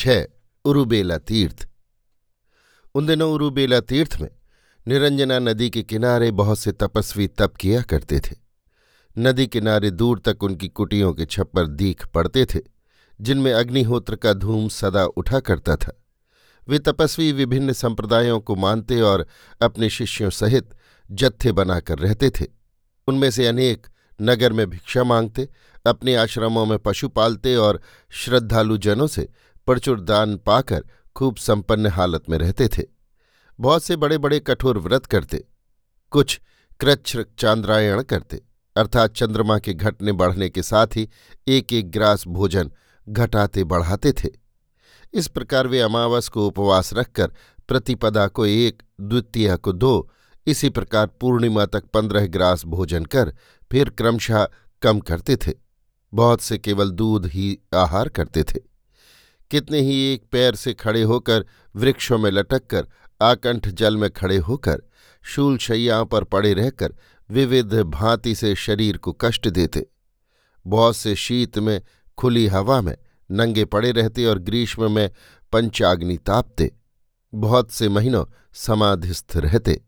छह, उरुबेला तीर्थ। उन दिनों उरुबेला तीर्थ में निरंजना नदी के किनारे बहुत से तपस्वी तप किया करते थे। नदी किनारे दूर तक उनकी कुटियों के छप्पर दीख पड़ते थे, जिनमें अग्निहोत्र का धूम सदा उठा करता था। वे तपस्वी विभिन्न संप्रदायों को मानते और अपने शिष्यों सहित जत्थे बनाकर रहते थे। उनमें से अनेक नगर में भिक्षा मांगते, अपने आश्रमों में पशु पालते और श्रद्धालु जनों से प्रचुर दान पाकर खूब संपन्न हालत में रहते थे। बहुत से बड़े बड़े कठोर व्रत करते, कुछ कृच्छ चांद्रायण करते, अर्थात चंद्रमा के घटने बढ़ने के साथ ही एक एक ग्रास भोजन घटाते बढ़ाते थे। इस प्रकार वे अमावस को उपवास रखकर प्रतिपदा को एक, द्वितीय को दो, इसी प्रकार पूर्णिमा तक पंद्रह ग्रास भोजन कर फिर क्रमशः कम करते थे। बहुत से केवल दूध ही आहार करते थे। कितने ही एक पैर से खड़े होकर वृक्षों में लटक कर आकंठ जल में खड़े होकर, शूल शैयाओं पर पड़े रहकर विविध भांति से शरीर को कष्ट देते। बहुत से शीत में, खुली हवा में नंगे पड़े रहते और ग्रीष्म में पंचाग्नि तापते। बहुत से महीनों समाधिस्थ रहते।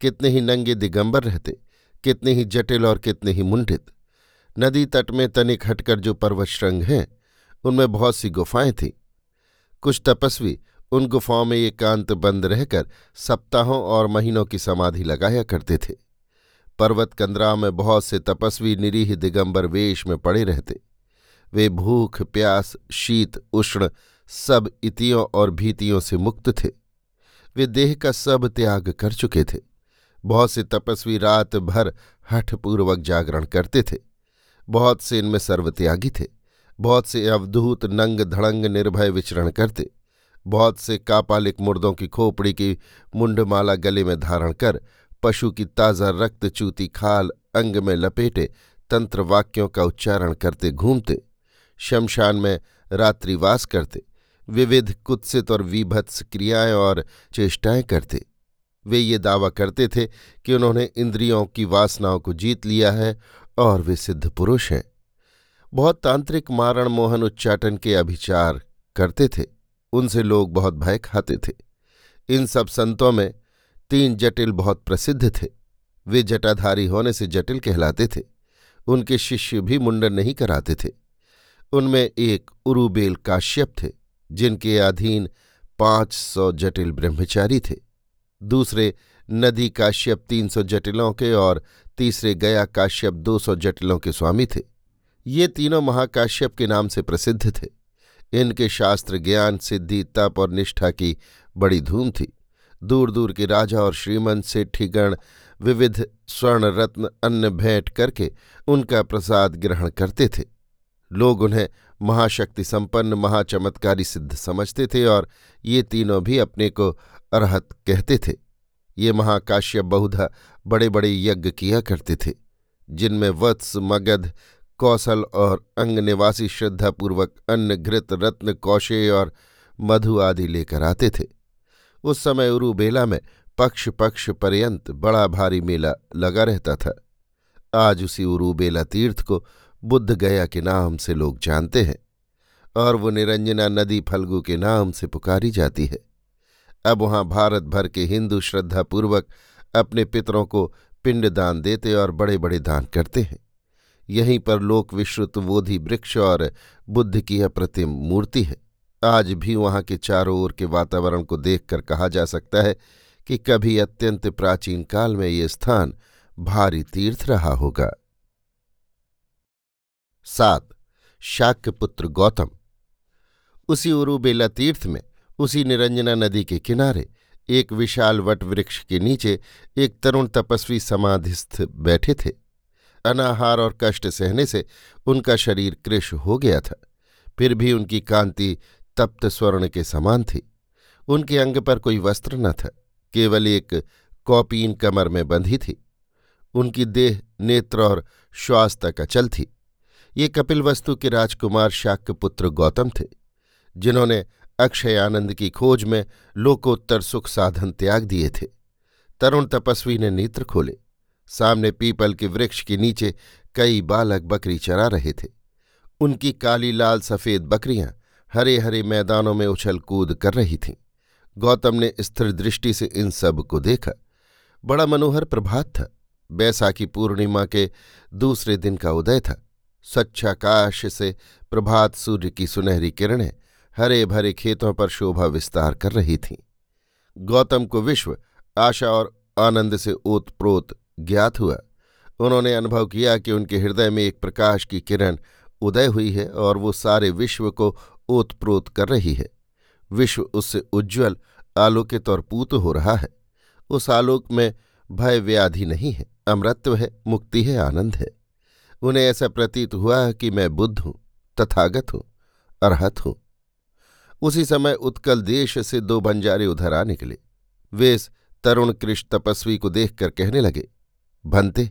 कितने ही नंगे दिगंबर रहते, कितने ही जटिल और कितने ही मुंडित। नदी तट में तनिक हटकर जो पर्वत श्रृंग हैं उनमें बहुत सी गुफाएँ थीं। कुछ तपस्वी उन गुफाओं में एकांत बंद रहकर सप्ताहों और महीनों की समाधि लगाया करते थे। पर्वत कंदरा में बहुत से तपस्वी निरीह दिगंबर वेश में पड़े रहते। वे भूख, प्यास, शीत, उष्ण सब इतियों और भीतियों से मुक्त थे। वे देह का सब त्याग कर चुके थे। बहुत से तपस्वी रात भर हठपूर्वक जागरण करते थे। बहुत से इनमें सर्वत्यागी थे। बहुत से अवधूत नंग धड़ंग निर्भय विचरण करते। बहुत से कापालिक मुर्दों की खोपड़ी की मुंडमाला गले में धारण कर, पशु की ताज़ा रक्त चूती खाल अंग में लपेटे तंत्र वाक्यों का उच्चारण करते घूमते। शमशान में रात्रिवास करते। विविध कुत्सित और विभत्स क्रियाएँ और चेष्टाएँ करते। वे ये दावा करते थे कि उन्होंने इंद्रियों की वासनाओं को जीत लिया है और वे सिद्ध पुरुष हैं। बहुत तांत्रिक मारण मोहन उच्चाटन के अभिचार करते थे। उनसे लोग बहुत भय खाते थे। इन सब संतों में तीन जटिल बहुत प्रसिद्ध थे। वे जटाधारी होने से जटिल कहलाते थे। उनके शिष्य भी मुंडन नहीं कराते थे। उनमें एक उरुबेल काश्यप थे, जिनके अधीन पाँच सौ जटिल ब्रह्मचारी थे। दूसरे नदी काश्यप तीन सौ जटिलों के और तीसरे गया काश्यप दो सौ जटिलों के स्वामी थे। ये तीनों महाकाश्यप के नाम से प्रसिद्ध थे। इनके शास्त्र, ज्ञान, सिद्धि, तप और निष्ठा की बड़ी धूम थी। दूर दूर के राजा और श्रीमंत सेठीगण विविध स्वर्ण रत्न, अन्न भेंट करके उनका प्रसाद ग्रहण करते थे। लोग उन्हें महाशक्ति संपन्न, महाचमत्कारी सिद्ध समझते थे और ये तीनों भी अपने को अरहत कहते थे। ये महाकाश्यप बहुधा बड़े बड़े यज्ञ किया करते थे, जिनमें वत्स, मगध कौशल और अंग निवासी श्रद्धापूर्वक अन्न, घृत, रत्न कौशे और मधु आदि लेकर आते थे। उस समय उरुबेला में पक्ष पक्ष पर्यंत बड़ा भारी मेला लगा रहता था। आज उसी उरुबेला तीर्थ को बुद्ध गया के नाम से लोग जानते हैं और वो निरंजना नदी फल्गु के नाम से पुकारी जाती है। अब वहाँ भारत भर के हिंदू श्रद्धापूर्वक अपने पितरों को पिंड दान देते और बड़े बड़े दान करते हैं। यहीं पर लोक विश्रुत बोधि वृक्ष और बुद्ध की अप्रतिम मूर्ति है। आज भी वहाँ के चारों ओर के वातावरण को देखकर कहा जा सकता है कि कभी अत्यंत प्राचीन काल में ये स्थान भारी तीर्थ रहा होगा। सात, शाक्यपुत्र गौतम। उसी उरुबेला तीर्थ में, उसी निरंजना नदी के किनारे, एक विशाल वट वृक्ष के नीचे एक तरुण तपस्वी समाधिस्थ बैठे थे। अनाहार और कष्ट सहने से उनका शरीर कृश हो गया था। फिर भी उनकी कांति तप्त स्वर्ण के समान थी। उनके अंग पर कोई वस्त्र न था, केवल एक कॉपीन कमर में बंधी थी। उनकी देह, नेत्र और श्वास तक अचल थी। ये कपिल वस्तु के राजकुमार शाक्यपुत्र गौतम थे, जिन्होंने अक्षय आनंद की खोज में लोकोत्तर सुख साधन त्याग दिए थे। तरुण तपस्वी ने नेत्र खोले। सामने पीपल के वृक्ष के नीचे कई बालक बकरी चरा रहे थे। उनकी काली लाल सफ़ेद बकरियाँ हरे हरे मैदानों में उछल कूद कर रही थीं। गौतम ने स्थिर दृष्टि से इन सबको देखा। बड़ा मनोहर प्रभात था। बैसाखी पूर्णिमा के दूसरे दिन का उदय था। स्वच्छाकाश से प्रभात सूर्य की सुनहरी किरणें हरे भरे खेतों पर शोभा विस्तार कर रही थीं। गौतम को विश्व, आशा और आनंद से ओतप्रोत ज्ञात हुआ। उन्होंने अनुभव किया कि उनके हृदय में एक प्रकाश की किरण उदय हुई है और वो सारे विश्व को ओतप्रोत कर रही है। विश्व उससे उज्ज्वल, आलोकित और पूत हो रहा है। उस आलोक में भय व्याधि नहीं है अमृत्व है, मुक्ति है, आनंद है। उन्हें ऐसा प्रतीत हुआ कि मैं बुद्ध हूँ, तथागत हूँ, अरहत हूँ। उसी समय उत्कल देश से दो बंजारे उधर आ निकले। वे इस तरुण कृष्ण तपस्वी को देखकर कहने लगे भंते,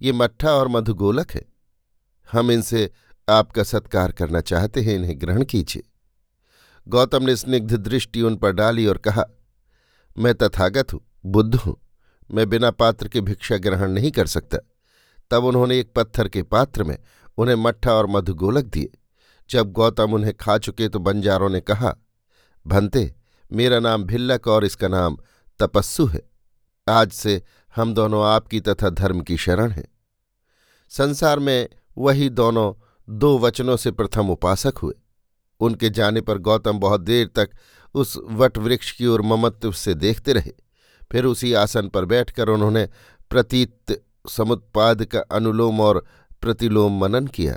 ये मट्ठा और मधुगोलक है। हम इनसे आपका सत्कार करना चाहते हैं, इन्हें ग्रहण कीजिए। गौतम ने स्निग्ध दृष्टि उन पर डाली और कहा, मैं तथागत हूँ, बुद्ध हूँ। मैं बिना पात्र के भिक्षा ग्रहण नहीं कर सकता। तब उन्होंने एक पत्थर के पात्र में उन्हें मट्ठा और मधुगोलक दिए। जब गौतम उन्हें खा चुके तो बंजारों ने कहा, भंते, मेरा नाम भिल्लक और इसका नाम तपस्सु है। आज से हम दोनों आपकी तथा धर्म की शरण हैं। संसार में वही दोनों दो वचनों से प्रथम उपासक हुए। उनके जाने पर गौतम बहुत देर तक उस वटवृक्ष की ओर ममत्व से देखते रहे। फिर उसी आसन पर बैठकर उन्होंने प्रतीत समुत्पाद का अनुलोम और प्रतिलोम मनन किया।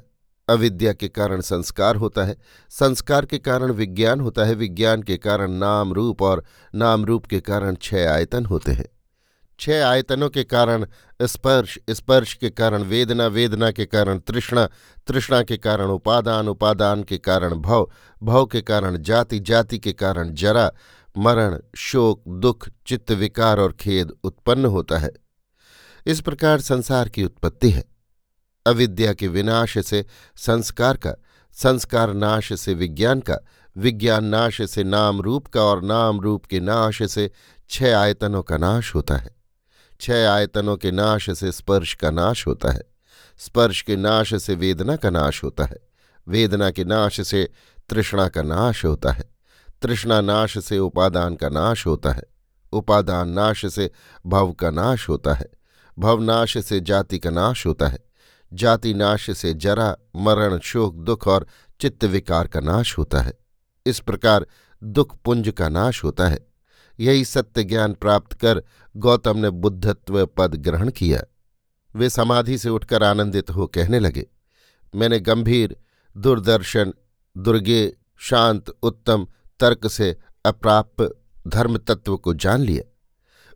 अविद्या के कारण संस्कार होता है। संस्कार के कारण विज्ञान होता है। विज्ञान के कारण नाम रूप और नाम रूप के कारण छह आयतन होते हैं। छह आयतनों के कारण, स्पर्श स्पर्श के कारण वेदना वेदना के कारण तृष्णा तृष्णा के कारण उपादान उपादान के कारण भव भव के कारण जाति जाति के कारण जरा, मरण, शोक, दुख, चित्त, विकार और खेद उत्पन्न होता है। इस प्रकार संसार की उत्पत्ति है। अविद्या के विनाश से संस्कार का, संस्कार नाश से विज्ञान का, विज्ञान नाश से नाम रूप का और नाम रूप के नाश से छह आयतनों का नाश होता है। छह आयतनों के नाश से स्पर्श का नाश होता है। स्पर्श के नाश से वेदना का नाश होता है। वेदना के नाश से तृष्णा का नाश होता है। तृष्णा नाश से उपादान का नाश होता है। उपादान नाश से भव का नाश होता है। भवनाश से जाति का नाश होता है। जाति नाश से जरा, मरण, शोक, दुख और चित्त विकार का नाश होता है। इस प्रकार दुख, पुंज का नाश होता है। यही सत्य ज्ञान प्राप्त कर गौतम ने बुद्धत्व पद ग्रहण किया। वे समाधि से उठकर आनंदित हो कहने लगे, मैंने गंभीर, दूरदर्शन, दुर्गे, शांत, उत्तम, तर्क से अप्राप्य धर्म तत्व को जान लिया।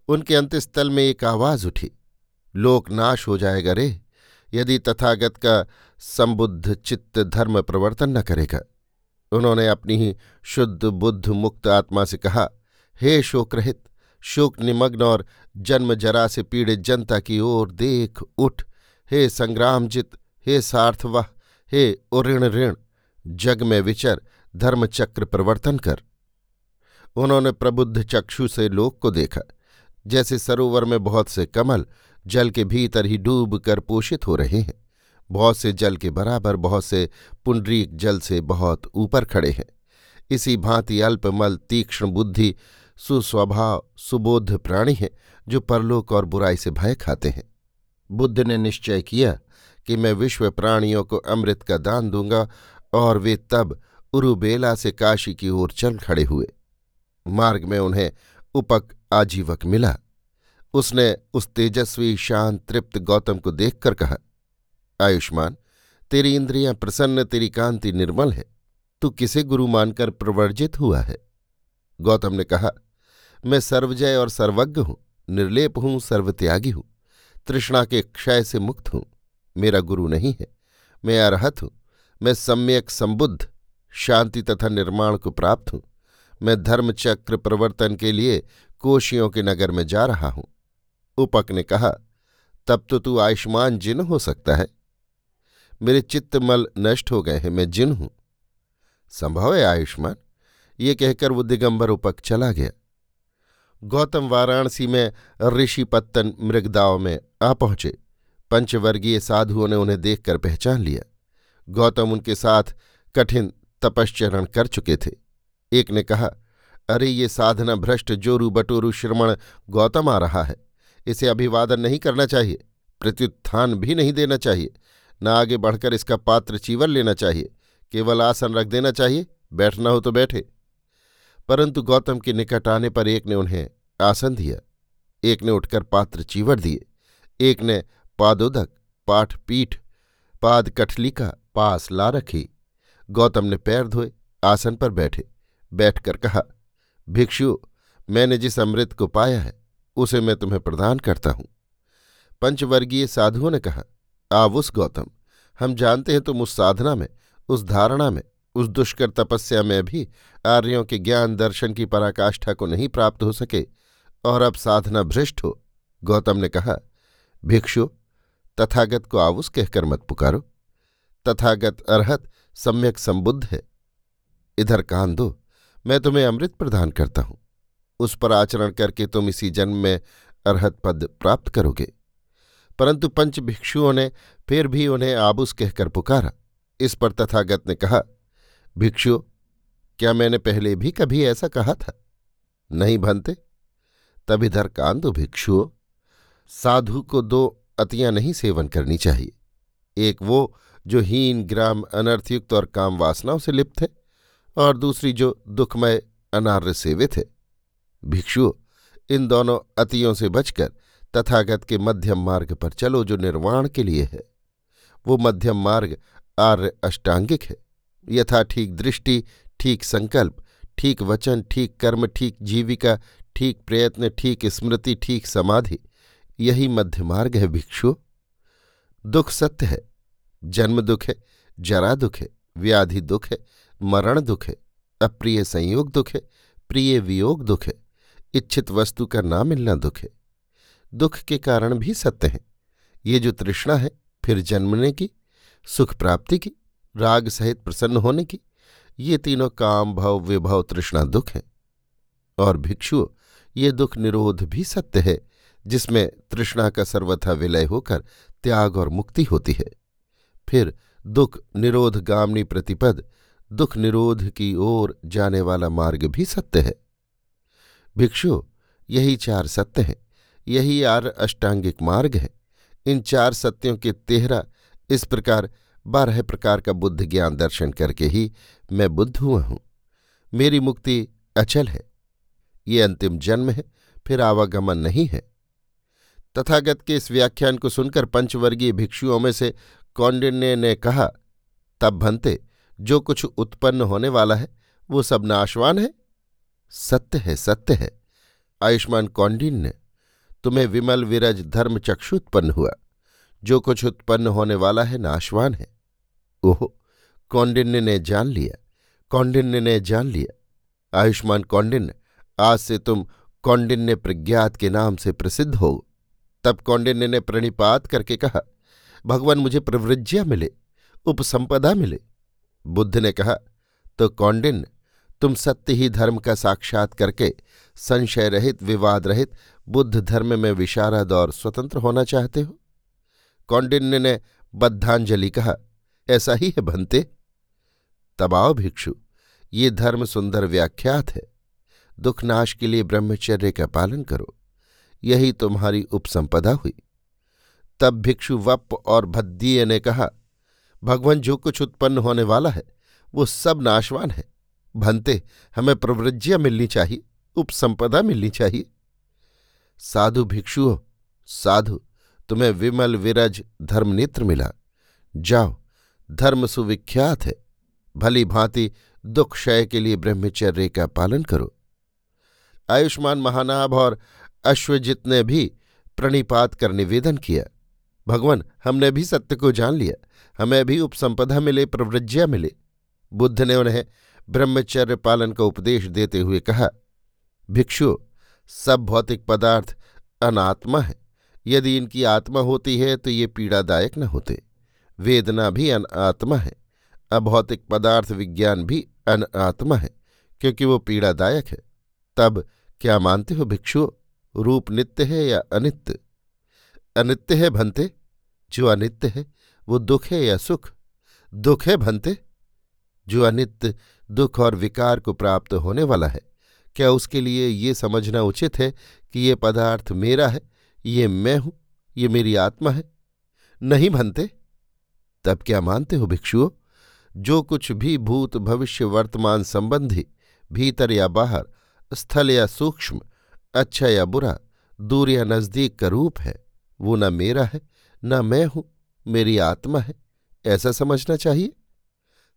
उनके अंत्यस्थल में एक आवाज़ उठी, लोक नाश हो जाएगा रे, यदि तथागत का संबुद्ध चित्त धर्म प्रवर्तन न करेगा। उन्होंने अपनी ही शुद्ध बुद्ध मुक्त आत्मा से कहा, हे शोक रहित शोक निमग्न और जन्म जरा से पीड़ित जनता की ओर देख उठ। हे संग्रामजित हे सार्थवाह हे उऋण ऋण, जग में विचर धर्मचक्र प्रवर्तन कर। उन्होंने प्रबुद्ध चक्षु से लोक को देखा। जैसे सरोवर में बहुत से कमल जल के भीतर ही डूब कर पोषित हो रहे हैं। बहुत से जल के बराबर, बहुत से पुंडरीक जल से बहुत ऊपर खड़े हैं। इसी भांति अल्पमल तीक्ष्ण बुद्धि सुस्वभाव, सुबोध प्राणी हैं, जो परलोक और बुराई से भय खाते हैं। बुद्ध ने निश्चय किया कि मैं विश्व प्राणियों को अमृत का दान दूँगा और वे तब उरुबेला से काशी की ओर चल खड़े हुए। मार्ग में उन्हें उपक आजीवक मिला। उसने उस तेजस्वी, शांत, तृप्त गौतम को देखकर कहा, आयुष्मान, तेरी इंद्रियाँ प्रसन्न, तेरी कांति निर्मल है। तू किसे गुरु मानकर प्रवर्जित हुआ है? गौतम ने कहा मैं सर्वजय और सर्वज्ञ हूँ, निर्लेप हूँ, सर्वत्यागी हूँ। तृष्णा के क्षय से मुक्त हूँ, मेरा गुरु नहीं है, मैं अरहत हूँ, मैं सम्यक संबुद्ध, शांति तथा निर्माण को प्राप्त हूँ, मैं धर्मचक्र प्रवर्तन के लिए कोशियों के नगर में जा रहा हूँ। उपक ने कहा, तब तो तू आयुष्मान जिन हो सकता है। मेरे चित्तमल नष्ट हो गए हैं, मैं जिन हूँ। संभव है आयुष्मान? ये कहकर वो दिगंबर उपक चला गया। गौतम वाराणसी में ऋषिपत्तन मृगदाव में आ पहुँचे। पंचवर्गीय साधुओं ने उन्हें देखकर पहचान लिया। गौतम उनके साथ कठिन तपश्चरण कर चुके थे। एक ने कहा, अरे, ये साधना भ्रष्ट, जोरू बटोरू श्रमण गौतम आ रहा है। इसे अभिवादन नहीं करना चाहिए, प्रत्युत्थान भी नहीं देना चाहिए, न आगे बढ़कर इसका पात्र चीवर लेना चाहिए, केवल आसन रख देना चाहिए, बैठना हो तो बैठे। परंतु गौतम के निकट आने पर एक ने उन्हें आसन दिया, एक ने उठकर पात्र चीवर दिए, एक ने पादोदक पाठ पीठ पाद कठलिका पास ला रखी। गौतम ने पैर धोए, आसन पर बैठे, बैठकर कहा, भिक्षु, मैंने जिस अमृत को पाया है, उसे मैं तुम्हें प्रदान करता हूँ। पंचवर्गीय साधुओं ने कहा आवुस गौतम, हम जानते हैं तुम उस साधना में, उस धारणा में उस दुष्कर तपस्या में भी आर्यों के ज्ञान दर्शन की पराकाष्ठा को नहीं प्राप्त हो सके और अब साधना भ्रष्ट हो। गौतम ने कहा, भिक्षु, तथागत को आवुस कहकर मत पुकारो। तथागत अरहत सम्यक संबुद्ध है। इधर कान दो मैं तुम्हें अमृत प्रदान करता हूँ। उस पर आचरण करके तुम इसी जन्म में अरहत पद प्राप्त करोगे। परंतु पंच भिक्षुओं ने फिर भी उन्हें आबुस कहकर पुकारा। इस पर तथागत ने कहा भिक्षु, क्या मैंने पहले भी कभी ऐसा कहा था? नहीं भनते। तब इधर कान दो भिक्षुओं, साधु को दो अतियाँ नहीं सेवन करनी चाहिए। एक वो जो हीन, ग्राम, अनर्थयुक्त और काम वासनाओं से लिप्त है और दूसरी जो दुखमय, अनार्य सेवित है भिक्षु इन दोनों अतियों से बचकर तथागत के मध्यम मार्ग पर चलो जो निर्वाण के लिए है। वो मध्यम मार्ग आर्य अष्टांगिक है। यथा ठीक दृष्टि, ठीक संकल्प, ठीक वचन, ठीक कर्म, ठीक जीविका, ठीक प्रयत्न, ठीक स्मृति, ठीक समाधि। यही मध्य मार्ग है भिक्षु। दुख सत्य है। जन्म दुख है, जरा दुख है, व्याधि दुख है, मरण दुख है, अप्रिय संयोग दुख है, प्रिय वियोग दुख है, इच्छित वस्तु का ना मिलना दुख है। दुख के कारण भी सत्य हैं। ये जो तृष्णा है, फिर जन्मने की, सुख प्राप्ति की राग सहित प्रसन्न होने की। ये तीनों काम, भव, विभव, तृष्णा, दुख हैं। और भिक्षु ये दुख निरोध भी सत्य है, जिसमें तृष्णा का सर्वथा विलय होकर त्याग और मुक्ति होती है। फिर दुख निरोध गामनी प्रतिपद, दुख निरोध की ओर जाने वाला मार्ग भी सत्य है। भिक्षु यही चार सत्य हैं, यही आर अष्टांगिक मार्ग है। इन चार सत्यों के तेहरा इस प्रकार बारह प्रकार का बुद्ध ज्ञान दर्शन करके ही मैं बुद्ध हुआ हूँ। मेरी मुक्ति अचल है। ये अंतिम जन्म है, फिर आवागमन नहीं है। तथागत के इस व्याख्यान को सुनकर पंचवर्गीय भिक्षुओं में से कौंडिन्य ने कहा, तब भंते, जो कुछ उत्पन्न होने वाला है, वो सब नाशवान है? सत्य है सत्य है। आयुष्मान कौंडिन्य तुम्हें विमल विरज धर्म चक्षु उत्पन्न हुआ। जो कुछ उत्पन्न होने वाला है, नाशवान है। ओह कौंडिन्य ने जान लिया कौंडिन्य ने जान लिया। आयुष्मान कौंडिन्य आज से तुम कौंडिन्य प्रज्ञात के नाम से प्रसिद्ध हो। तब कौंडिन्य ने प्रणिपात करके कहा, भगवान मुझे प्रवृज्या मिले, उपसंपदा मिले। बुद्ध ने कहा तो कौंडिन्य तुम सत्य ही धर्म का साक्षात करके, संशय रहित, विवाद रहित, बुद्ध धर्म में विशारद और स्वतंत्र होना चाहते हो? कौंडिन्य ने बद्धांजलि कहा ऐसा ही है भंते। तबाओ भिक्षु, ये धर्म सुंदर व्याख्यात है। दुखनाश के लिए ब्रह्मचर्य का पालन करो, यही तुम्हारी उपसंपदा हुई। तब भिक्षु वप और भद्दीय ने कहा, भगवान जो कुछ उत्पन्न होने वाला है, वो सब नाशवान है। भंते, हमें प्रवृज्ञा मिलनी चाहिए, उपसंपदा मिलनी चाहिए। साधु भिक्षुओं, साधु, तुम्हें विमल विरज धर्मनेत्र मिला। जाओ धर्म सुविख्यात है। भली भांति दुख क्षय के लिए ब्रह्मचर्य का पालन करो। आयुष्मान महानाभ और अश्वजित ने भी प्रणिपात कर निवेदन किया। भगवान, हमने भी सत्य को जान लिया। हमें भी उपसंपदा मिले, प्रवृज्ञा मिले। बुद्ध ने उन्हें ब्रह्मचर्य पालन का उपदेश देते हुए कहा, भिक्षु, सब भौतिक पदार्थ अनात्मा है। यदि इनकी आत्मा होती है तो ये पीड़ादायक न होते। वेदना भी अनात्मा है। अभौतिक पदार्थ विज्ञान भी अनात्मा है, क्योंकि वो पीड़ादायक है। तब क्या मानते हो भिक्षु रूप नित्य है या अनित्य? अनित्य है भंते, जो अनित्य है वो दुख है या सुख? दुख है भंते, जो अनित्य, दुख और विकार को प्राप्त होने वाला है। क्या उसके लिए ये समझना उचित है कि ये पदार्थ मेरा है, ये मैं हूँ, ये मेरी आत्मा है? नहीं बनते तब क्या मानते हो भिक्षुओं? जो कुछ भी भूत, भविष्य, वर्तमान संबंधी, भीतर या बाहर, स्थल या सूक्ष्म अच्छा या बुरा, दूर या नज़दीक का रूप है, वो न मेरा है, न मैं हूँ, मेरी आत्मा है, ऐसा समझना चाहिए?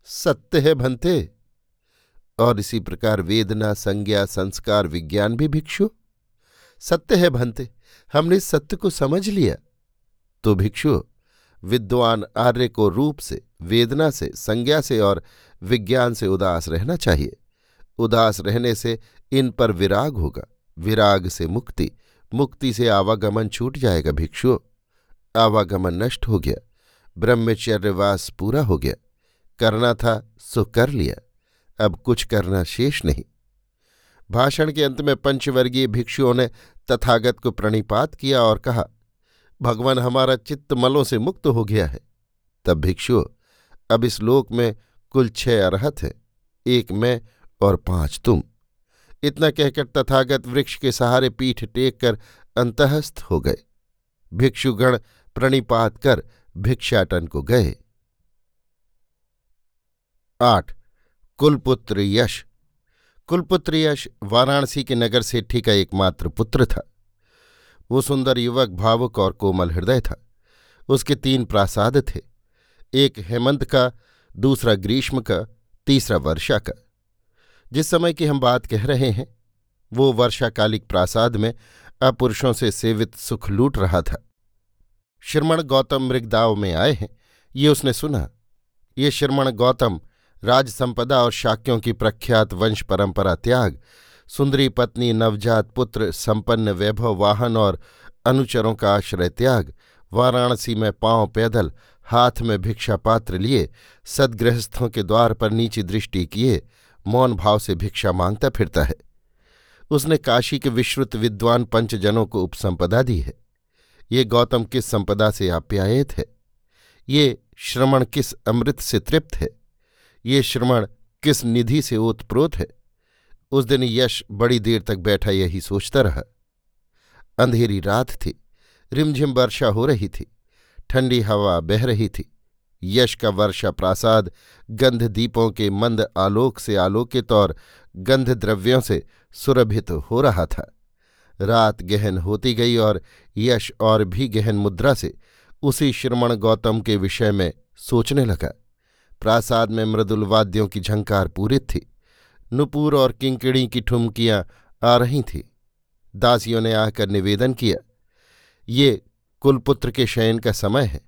सत्य है भंते। और इसी प्रकार वेदना, संज्ञा, संस्कार, विज्ञान भी भिक्षु। सत्य है भंते, हमने सत्य को समझ लिया। तो भिक्षु विद्वान आर्य को रूप से, वेदना से, संज्ञा से और विज्ञान से उदास रहना चाहिए। उदास रहने से इन पर विराग होगा। विराग से मुक्ति मुक्ति से आवागमन छूट जाएगा भिक्षुओं। आवागमन नष्ट हो गया। ब्रह्मचर्यवास पूरा हो गया। करना था, सो कर लिया। अब कुछ करना शेष नहीं। भाषण के अंत में पंचवर्गीय भिक्षुओं ने तथागत को प्रणिपात किया और कहा भगवान हमारा चित्त मलों से मुक्त हो गया है। तब भिक्षु, अब इस लोक में कुल छह अरहत है, एक मैं और पाँच तुम। इतना कहकर तथागत वृक्ष के सहारे पीठ टेक कर अंतहस्थ हो गए। भिक्षुगण प्रणिपात कर भिक्षाटन को गए। आठ, कुलपुत्र यश। कुलपुत्र यश वाराणसी के नगर सेठी का एकमात्र पुत्र था। वो सुंदर युवक भावुक और कोमल हृदय था। उसके तीन प्रासाद थे, एक हेमंत का, दूसरा ग्रीष्म का, तीसरा वर्षा का। जिस समय की हम बात कह रहे हैं, वो वर्षाकालिक प्रासाद में अपुरुषों से सेवित सुख लूट रहा था। श्रमण गौतम मृगदाव में आए हैं, ये उसने सुना। ये श्रमण गौतम, राजसंपदा और शाक्यों की प्रख्यात वंश परंपरा त्याग सुंदरी पत्नी नवजात पुत्र संपन्न वैभव वाहन और अनुचरों का आश्रय त्याग, वाराणसी में पाँव पैदल, हाथ में भिक्षा पात्र लिए, सदगृहस्थों के द्वार पर नीची दृष्टि किए, मौन भाव से भिक्षा माँगता फिरता है। उसने काशी के विश्रुत विद्वान पंचजनों को उपसंपदा दी है। ये गौतम किस संपदा से आप्यायित है? ये श्रमण किस अमृत से तृप्त है? ये श्रमण किस निधि से ओतप्रोत है? उस दिन यश बड़ी देर तक बैठा यही सोचता रहा। अंधेरी रात थी, रिमझिम वर्षा हो रही थी, ठंडी हवा बह रही थी। यश का वर्षा प्रासाद गंध दीपों के मंद आलोक से आलोकित और गंध द्रव्यों से सुरभित हो रहा था। रात गहन होती गई और यश और भी गहन मुद्रा से उसी श्रमण गौतम के विषय में सोचने लगा। प्रासाद में मृदुल वाद्यों की झंकार पूरित थी। नुपुर और किंकड़ी की ठुमकियाँ आ रही थीं। दासियों ने आकर निवेदन किया, ये कुलपुत्र के शयन का समय है।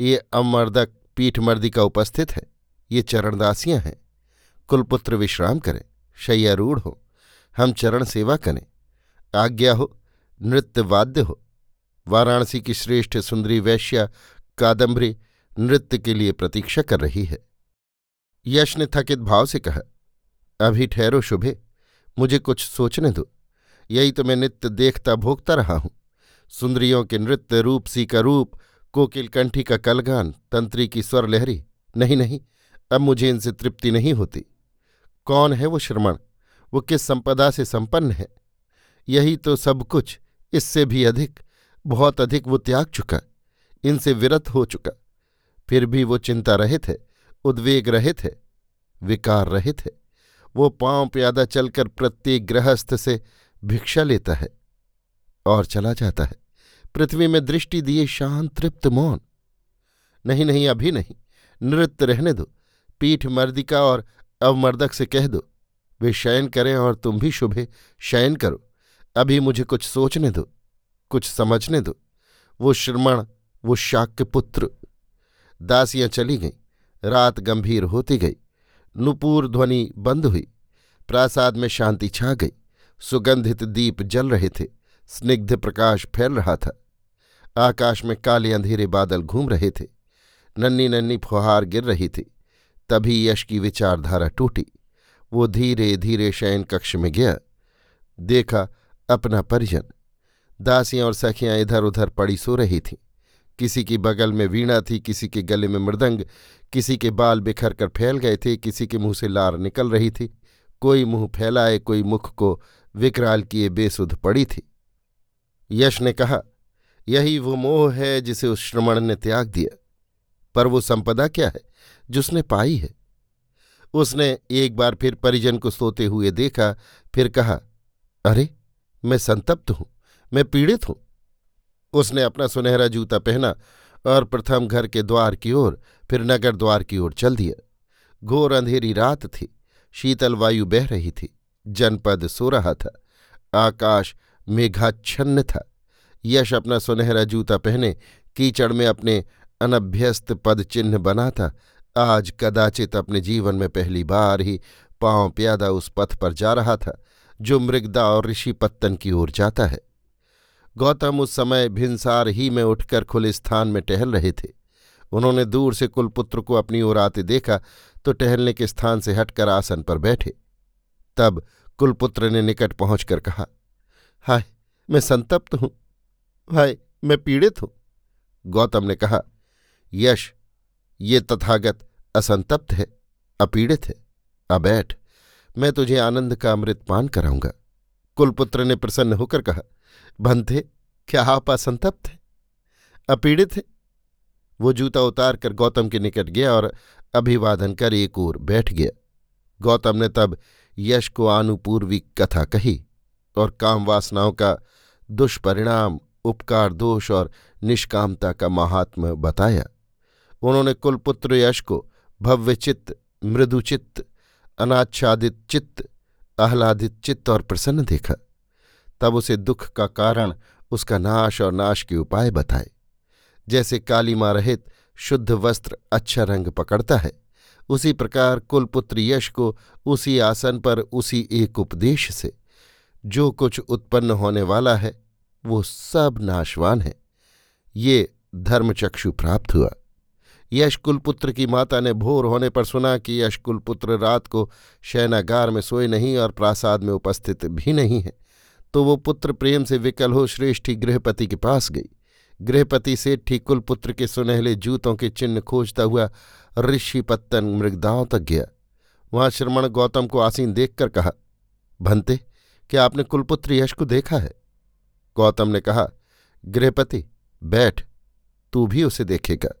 ये अमर्दक पीठमर्दी का उपस्थित है। ये चरणदासियाँ हैं। कुलपुत्र विश्राम करें शैयारूढ़ हो। हम चरण सेवा करें। आज्ञा हो, नृत्य वाद्य हो। वाराणसी की श्रेष्ठ सुंदरी वैश्या कादम्बरी नृत्य के लिए प्रतीक्षा कर रही है। यश ने थकित भाव से कहा अभी ठहरो शुभे, मुझे कुछ सोचने दो। यही तो मैं नित्य देखता भोगता रहा हूँ। सुंदरियों के नृत्य रूप सी का रूप, कोकिल कंठी का कलगान, तंत्री की स्वर लहरी। नहीं नहीं, अब मुझे इनसे तृप्ति नहीं होती। कौन है वो श्रमण? वो किस संपदा से संपन्न है? यही तो सब कुछ, इससे भी अधिक, बहुत अधिक वो त्याग चुका, इनसे विरत हो चुका। फिर भी वो चिंता रहित है, उद्वेग रहित है, विकार रहित है। वो पाँव प्यादा चलकर प्रत्येक गृहस्थ से भिक्षा लेता है और चला जाता है। पृथ्वी में दृष्टि दिए शांत, तृप्त मौन। नहीं नहीं, अभी नहीं। नृत्य रहने दो। पीठ मर्दिका और अवमर्दक से कह दो, वे शयन करें और तुम भी शुभे शयन करो। अभी मुझे कुछ सोचने दो, कुछ समझने दो। वो श्रमण, वो शाक्य पुत्र। दासियाँ चली गईं। रात गंभीर होती गई। नुपुर ध्वनि बंद हुई। प्रासाद में शांति छा गई। सुगंधित दीप जल रहे थे। स्निग्ध प्रकाश फैल रहा था। आकाश में काले अंधेरे बादल घूम रहे थे। नन्नी नन्नी फुहार गिर रही थी। तभी यश की विचारधारा टूटी। वो धीरे धीरे शयन कक्ष में गया। देखा अपना परिजन। दासियाँ और सखियाँ इधर उधर पड़ी सो रही थीं। किसी की बगल में वीणा थी, किसी के गले में मृदंग, किसी के बाल बिखर कर फैल गए थे, किसी के मुँह से लार निकल रही थी। कोई मुँह फैलाए, कोई मुख को विकराल किए बेसुध पड़ी थी। यश ने कहा, यही वो मोह है जिसे उस श्रमण ने त्याग दिया। पर वो संपदा क्या है, जिसने पाई है? उसने एक बार फिर परिजन को सोते हुए देखा, फिर कहा, अरे, मैं संतप्त हूँ, मैं पीड़ित हूँ। उसने अपना सुनहरा जूता पहना और प्रथम घर के द्वार की ओर, फिर नगर द्वार की ओर चल दिया। घोर अंधेरी रात थी, शीतल वायु बह रही थी, जनपद सो रहा था, आकाश मेघाच्छन्न था। यश अपना सुनहरा जूता पहने, कीचड़ में अपने अनभ्यस्त पद चिन्ह बनाता, आज कदाचित अपने जीवन में पहली बार ही पाँव प्यादा उस पथ पर जा रहा था, जो मृगदा और ऋषि पत्तन की ओर जाता है। गौतम उस समय भिनसार ही में उठकर खुले स्थान में टहल रहे थे। उन्होंने दूर से कुलपुत्र को अपनी ओर आते देखा तो टहलने के स्थान से हटकर आसन पर बैठे। तब कुलपुत्र ने निकट पहुंचकर कहा, हाय, मैं संतप्त हूँ। हाय, मैं पीड़ित हूँ। गौतम ने कहा, यश, ये तथागत असंतप्त है, अपीड़ित है। अबैठ मैं तुझे आनंद का अमृत पान कराऊँगा। कुलपुत्र ने प्रसन्न होकर कहा भंते क्या आप असंतप्त हैं? अपीड़ित हैं? वो जूता उतार कर गौतम के निकट गया और अभिवादन कर एक ओर बैठ गया। गौतम ने तब यश को आनुपूर्वी कथा कही और काम वासनाओं का दुष्परिणाम, उपकार दोष और निष्कामता का महात्म बताया। उन्होंने कुलपुत्र यश को भव्यचित्त मृदुचित्त अनाच्छादित चित्त आह्लादित चित्त और प्रसन्न देखा। तब उसे दुख का कारण उसका नाश और नाश के उपाय बताए। जैसे कालीमा रहित शुद्ध वस्त्र अच्छा रंग पकड़ता है, उसी प्रकार कुलपुत्र यश को उसी आसन पर उसी एक उपदेश से। जो कुछ उत्पन्न होने वाला है, वो सब नाशवान है। ये धर्मचक्षु प्राप्त हुआ। यश कुलपुत्र की माता ने भोर होने पर सुना कि यश कुलपुत्र रात को शयनागार में सोए नहीं और प्रासाद में उपस्थित भी नहीं है तो वो पुत्र प्रेम से विकल हो श्रेष्ठी गृहपति के पास गई। गृहपति सेठी कुलपुत्र के सुनहले जूतों के चिन्ह खोजता हुआ ऋषि पत्तन मृगदाओं तक गया। वहाँ श्रमण गौतम को आसीन देखकर कहा, भंते, क्या आपने कुलपुत्र यश को देखा है? गौतम ने कहा, गृहपति, बैठ, तू भी उसे देखेगा।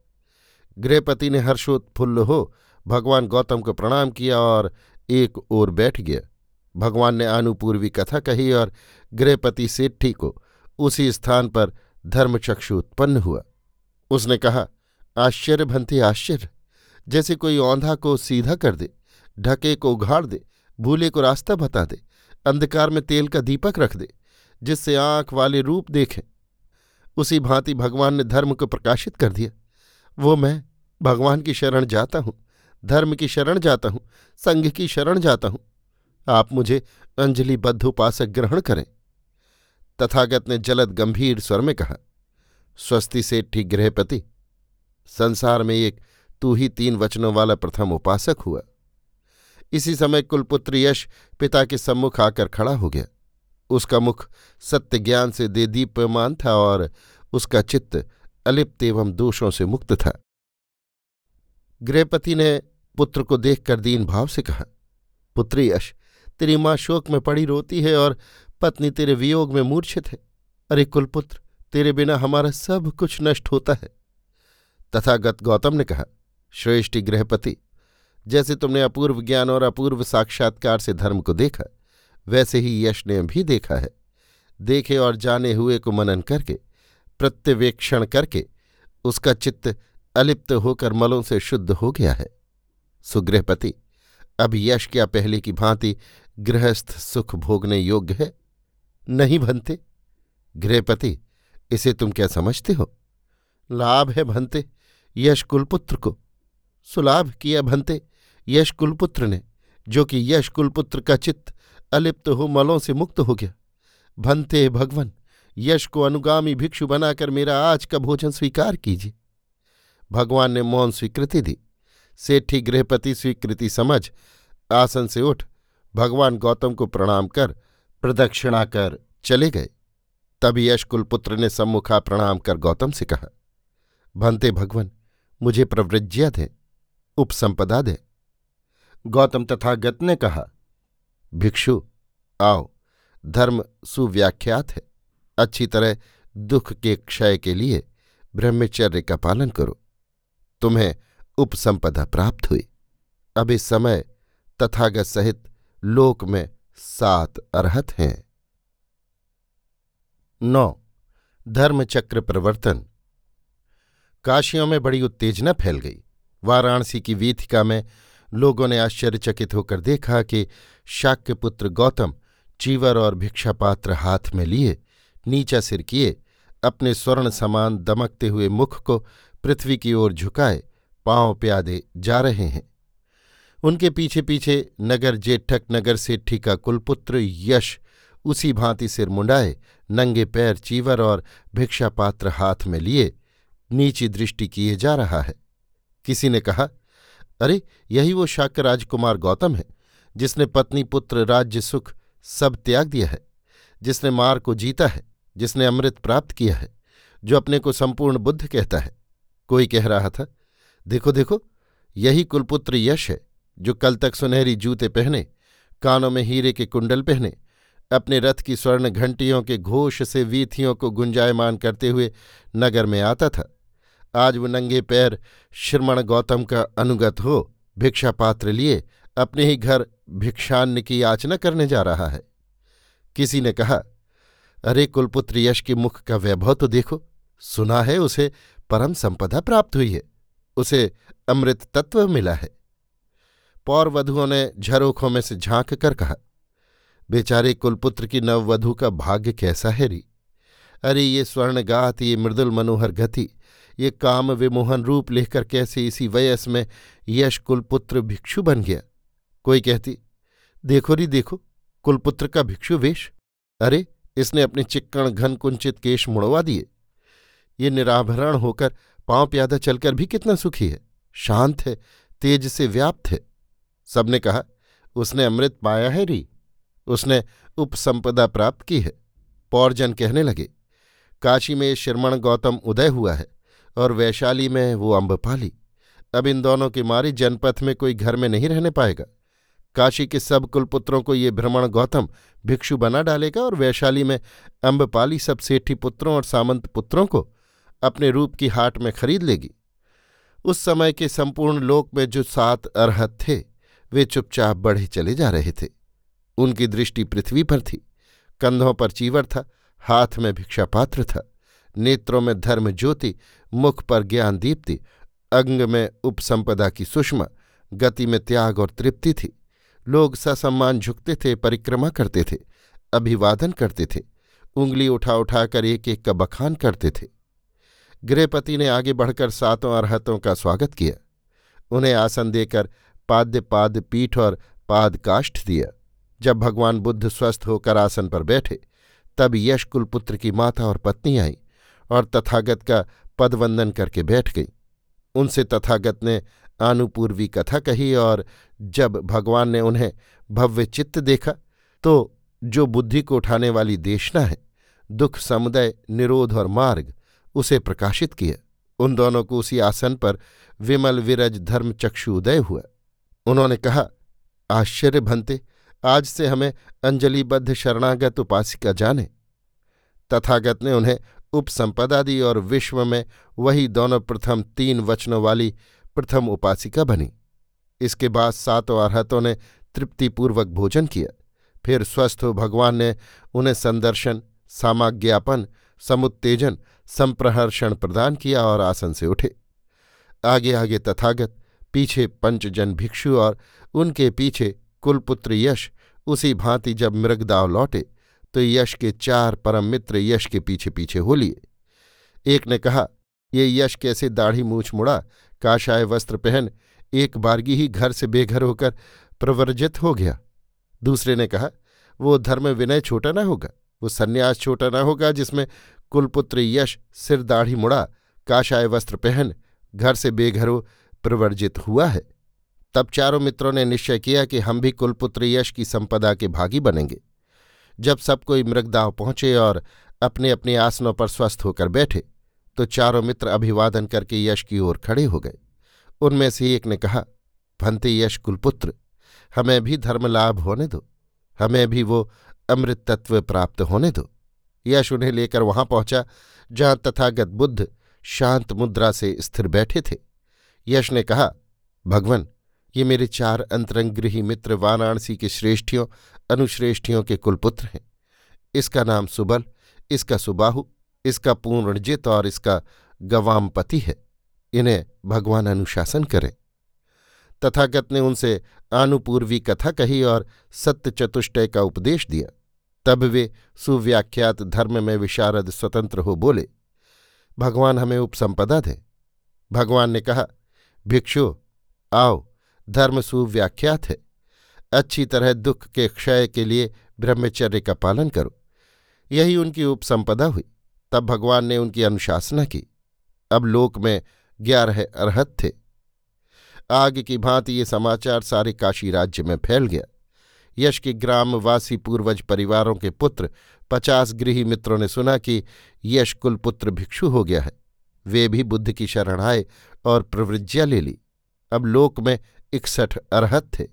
गृहपति ने हर्षोत्फुल्ल हो भगवान गौतम को प्रणाम किया और एक ओर बैठ गया। भगवान ने आनुपूर्वी कथा कही और गृहपति सेठी को उसी स्थान पर धर्मचक्षु उत्पन्न हुआ। उसने कहा, आश्चर्य भंते, आश्चर्य! जैसे कोई औंधा को सीधा कर दे, ढके को उघाड़ दे, भूले को रास्ता बता दे, अंधकार में तेल का दीपक रख दे, जिससे आँख वाले रूप देखें। उसी भांति भगवान ने धर्म को प्रकाशित कर दिया। वो मैं भगवान की शरण जाता हूँ, धर्म की शरण जाता हूँ, संघ की शरण जाता हूँ। आप मुझे अंजलिबद्ध उपासक ग्रहण करें। तथागत ने जलद गंभीर स्वर में कहा, स्वस्ति से ठीक गृहपति, संसार में एक तू ही तीन वचनों वाला प्रथम उपासक हुआ। इसी समय कुलपुत्र यश पिता के सम्मुख आकर खड़ा हो गया। उसका मुख सत्य ज्ञान से दे दीप्यमान था और उसका चित्त अलिप्त एवं दोषों से मुक्त था। गृहपति ने पुत्र को देखकर दीन भाव से कहा, पुत्री यश, तेरी माँ शोक में पड़ी रोती है और पत्नी तेरे वियोग में मूर्छित है। अरे कुलपुत्र, तेरे बिना हमारा सब कुछ नष्ट होता है। तथागत गौतम ने कहा, श्रेष्ठी गृहपति जैसे तुमने अपूर्व ज्ञान और अपूर्व साक्षात्कार से धर्म को देखा, वैसे ही यश ने भी देखा है। देखे और जाने हुए को मनन करके, प्रत्यवेक्षण करके, उसका चित्त अलिप्त होकर मलों से शुद्ध हो गया है। सुगृहपति, अब यश क्या पहले की भांति गृहस्थ सुख भोगने योग्य है? नहीं भनते गृहपति, इसे तुम क्या समझते हो? लाभ है भनते यश कुलपुत्र को। सुलाभ किया भनते यश कुलपुत्र ने, जो कि यश कुलपुत्र का चित्त अलिप्त हो मलों से मुक्त हो गया। भनते भगवन, यश को अनुगामी भिक्षु बनाकर मेरा आज का भोजन स्वीकार कीजिए। भगवान ने मौन स्वीकृति दी। सेठी गृहपति स्वीकृति समझ आसन से उठ भगवान गौतम को प्रणाम कर प्रदक्षिणा कर चले गए। तभी यश कुलपुत्र ने सम्मुखा प्रणाम कर गौतम से कहा, भंते भगवन, मुझे प्रव्रज्या दें, उपसंपदा दें। गौतम तथागत ने कहा, भिक्षु, आओ, धर्म सुव्याख्यात है। अच्छी तरह दुख के क्षय के लिए ब्रह्मचर्य का पालन करो। तुम्हें उपसंपदा प्राप्त हुई। अब इस समय तथागत सहित लोक में सात अर्हत हैं। नौ, धर्मचक्र प्रवर्तन। काशियों में बड़ी उत्तेजना फैल गई। वाराणसी की वीथिका में लोगों ने आश्चर्यचकित होकर देखा कि शाक्य पुत्र गौतम चीवर और भिक्षापात्र हाथ में लिए, नीचा सिर किए, अपने स्वर्ण समान दमकते हुए मुख को पृथ्वी की ओर झुकाए, पाँव प्यादे जा रहे हैं। उनके पीछे पीछे नगर जेठक नगर सेठी का कुलपुत्र यश उसी भांति सिर मुंडाए, नंगे पैर चीवर और भिक्षापात्र हाथ में लिए, नीची दृष्टि किए जा रहा है। किसी ने कहा, अरे, यही वो शाक्य राजकुमार गौतम है, जिसने पत्नी पुत्र राज्य सुख सब त्याग दिया है, जिसने मार को जीता है, जिसने अमृत प्राप्त किया है, जो अपने को संपूर्ण बुद्ध कहता है। कोई कह रहा था, देखो देखो, यही कुलपुत्र यश है, जो कल तक सुनहरी जूते पहने, कानों में हीरे के कुंडल पहने, अपने रथ की स्वर्ण घंटियों के घोष से वीथियों को गुंजायमान करते हुए नगर में आता था। आज वो नंगे पैर श्रमण गौतम का अनुगत हो, भिक्षा पात्र लिए, अपने ही घर भिक्षान्न की याचना करने जा रहा है। किसी ने कहा, अरे कुलपुत्र यश के मुख का वैभव तो देखो, सुना है उसे परम संपदा प्राप्त हुई है। उसे अमृत तत्व मिला है। पौर वधुओं ने झरोखों में से झाँक कर कहा, बेचारे कुलपुत्र की नववधु का भाग्य कैसा है री? अरे, ये स्वर्णगात, ये मृदुल मनोहर गति, ये काम विमोहन रूप लेकर कैसे इसी वयस में यश कुलपुत्र भिक्षु बन गया? कोई कहती, देखो री, देखो, कुलपुत्र का भिक्षु वेश। अरे, इसने अपने चिक्कण घन कुंचित केश मुड़वा दिए। ये निराभरण होकर पाँव प्यादा चलकर भी कितना सुखी है। शांत है, तेज से व्याप्त है। सबने कहा, उसने अमृत पाया है री। उसने उपसंपदा प्राप्त की है। पौरजन कहने लगे, काशी में श्रमण गौतम उदय हुआ है और वैशाली में वो अम्बपाली अब इन दोनों के मारी जनपथ में कोई घर में नहीं रहने पाएगा। काशी के सब कुलपुत्रों को ये भ्रमण गौतम भिक्षु बना डालेगा और वैशाली में अम्बपाली सब सेठी पुत्रों और सामंत पुत्रों को अपने रूप की हाट में खरीद लेगी। उस समय के संपूर्ण लोक में जो सात अरहत थे, वे चुपचाप बढ़े चले जा रहे थे। उनकी दृष्टि पृथ्वी पर थी, कंधों पर चीवर था, हाथ में भिक्षापात्र था, नेत्रों में धर्म ज्योति, मुख पर ज्ञान दीप्ति, अंग में उपसंपदा की सुषमा, गति में त्याग और तृप्ति थी। लोग ससम्मान झुकते थे, परिक्रमा करते थे, अभिवादन करते थे, उंगली उठा उठाकर एक एक का बखान करते थे। गृहपति ने आगे बढ़कर सातों अरहतों का स्वागत किया। उन्हें आसन देकर पाद्य पाद पीठ और पाद काष्ठ दिया। जब भगवान बुद्ध स्वस्थ होकर आसन पर बैठे, तब यश कुलपुत्र की माता और पत्नी आई और तथागत का पदवंदन करके बैठ गई। उनसे तथागत ने आनुपूर्वी कथा कही और जब भगवान ने उन्हें भव्य चित्त देखा तो जो बुद्धि को उठाने वाली देशना है, दुख, समुदय, निरोध और मार्ग उसे प्रकाशित किया उन दोनों को उसी आसन पर विमल विरज धर्म चक्षु उदय हुआ। उन्होंने कहा, आश्चर्य भंते, आज से हमें अंजलिबद्ध शरणागत उपासिका जाने। तथागत ने उन्हें उपसंपदा दी और विश्व में वही दोनों प्रथम तीन वचनों वाली प्रथम उपासिका बनी। इसके बाद सातों अरहतों ने तृप्तिपूर्वक भोजन किया। फिर स्वस्थ हो भगवान ने उन्हें संदर्शन, सामाज्ञापन समुत्तेजन संप्रहर्षण प्रदान किया और आसन से उठे। आगे आगे तथागत, पीछे पंचजन भिक्षु और उनके पीछे कुलपुत्र यश, उसी भांति जब मृगदाव लौटे तो यश के चार परम मित्र यश के पीछे पीछे हो लिए। एक ने कहा, ये यश कैसे दाढ़ी मूछ मुड़ा, काशाय वस्त्र पहन, एक बारगी ही घर से बेघर होकर प्रवर्जित हो गया? दूसरे ने कहा, वो धर्म विनय छोटा ना होगा। वो सन्यास छोटा ना होगा जिसमें कुलपुत्र यश सिर दाढ़ी मुड़ा, काशाय वस्त्र पहन, घर से बेघर प्रवर्जित हुआ है। तब चारों मित्रों ने निश्चय किया कि हम भी कुलपुत्र यश की संपदा के भागी बनेंगे। जब सब कोई मृगदाव पहुँचे और अपने अपने आसनों पर स्वस्थ होकर बैठे तो चारों मित्र अभिवादन करके यश की ओर खड़े हो गए। उनमें से एक ने कहा, भंते यश कुलपुत्र, हमें भी धर्म लाभ होने दो। हमें भी वो अमृत तत्व प्राप्त होने दो। यश उन्हें लेकर वहाँ पहुँचा, जहाँ तथागत बुद्ध शांत मुद्रा से स्थिर बैठे थे। यश ने कहा, भगवान, ये मेरे चार अंतरंगृही मित्र वाराणसी के श्रेष्ठियों, अनुश्रेष्ठियों के कुलपुत्र हैं। इसका नाम सुबल, इसका सुबाहु, इसका पूर्णजित और इसका गवामपति है। इन्हें भगवान अनुशासन करें। तथागत ने उनसे आनुपूर्वी कथा कही और सत्य चतुष्टय का उपदेश दिया। तब वे सुव्याख्यात धर्म में विशारद स्वतंत्र हो बोले, भगवान हमें उपसंपदा दें। भगवान ने कहा, भिक्षु, आओ, धर्म सुव्याख्यात है। अच्छी तरह दुख के क्षय के लिए ब्रह्मचर्य का पालन करो। यही उनकी उपसंपदा हुई। तब भगवान ने उनकी अनुशासना की। अब लोक में ग्यारह अरहत थे। आग की भांति ये समाचार सारे काशी राज्य में फैल गया। यश के ग्रामवासी पूर्वज परिवारों के पुत्र, पचास गृही मित्रों ने सुना कि यश कुलपुत्र भिक्षु हो गया है। वे भी बुद्ध की शरण आए और प्रवृज्ञा ले ली। अब लोक में इकसठ अरहत थे।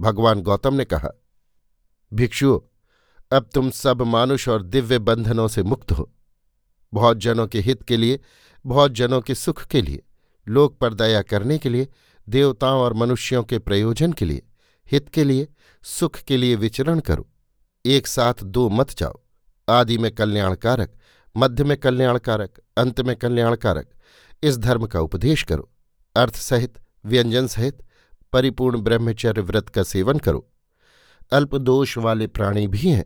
भगवान गौतम ने कहा भिक्षुओं अब तुम सब मानुष और दिव्य बंधनों से मुक्त हो। बहुत जनों के हित के लिए बहुत जनों के सुख के लिए, लोक पर दया करने के लिए, देवताओं और मनुष्यों के प्रयोजन के लिए, हित के लिए सुख के लिए विचरण करो। एक साथ दो मत जाओ। आदि में कल्याणकारक, मध्य में कल्याणकारक, अंत में कल्याणकारक। इस धर्म का उपदेश करो। अर्थ सहित, व्यंजन सहित, परिपूर्ण ब्रह्मचर्य व्रत का सेवन करो। अल्पदोष वाले प्राणी भी हैं।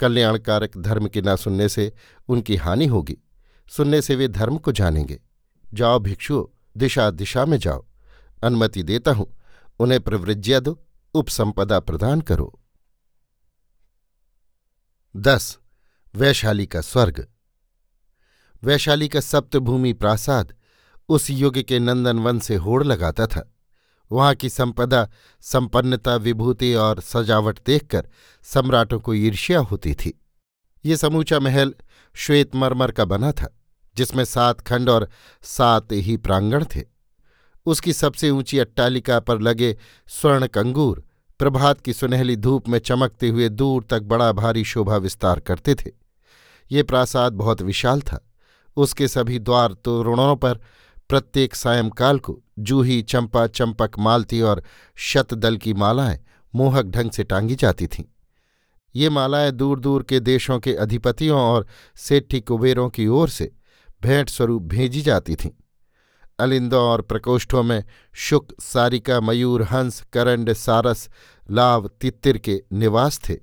कल्याणकारक धर्म के न सुनने से उनकी हानि होगी। सुनने से वे धर्म को जानेंगे। जाओ भिक्षुओं, दिशा दिशा में जाओ। अनुमति देता हूँ। उन्हें प्रवृज्ञा दो। उपसंपदा प्रदान करो। दस, वैशाली का स्वर्ग। वैशाली का सप्तभूमि प्रासाद उस युग के नंदनवन से होड़ लगाता था। वहाँ की संपदा, संपन्नता, विभूति और सजावट देखकर सम्राटों को ईर्ष्या होती थी। ये समूचा महल श्वेत मरमर का बना था, जिसमें सात खंड और सात ही प्रांगण थे। उसकी सबसे ऊँची अट्टालिका पर लगे स्वर्ण कंगूर प्रभात की सुनहली धूप में चमकते हुए दूर तक बड़ा भारी शोभा विस्तार करते थे। ये प्रासाद बहुत विशाल था। उसके सभी द्वार तोरणों पर प्रत्येक सायंकाल को जूही चंपा चंपक मालती और शतदल की मालाएँ मोहक ढंग से टांगी जाती थीं। ये मालाएँ दूर दूर के देशों के अधिपतियों और सेठी कुबेरों की ओर से भेंट स्वरूप भेजी जाती थीं। अलिंदों और प्रकोष्ठों में शुक, सारिका, मयूर, हंस, करंड, सारस, लाव, तित्तिर के निवास थे।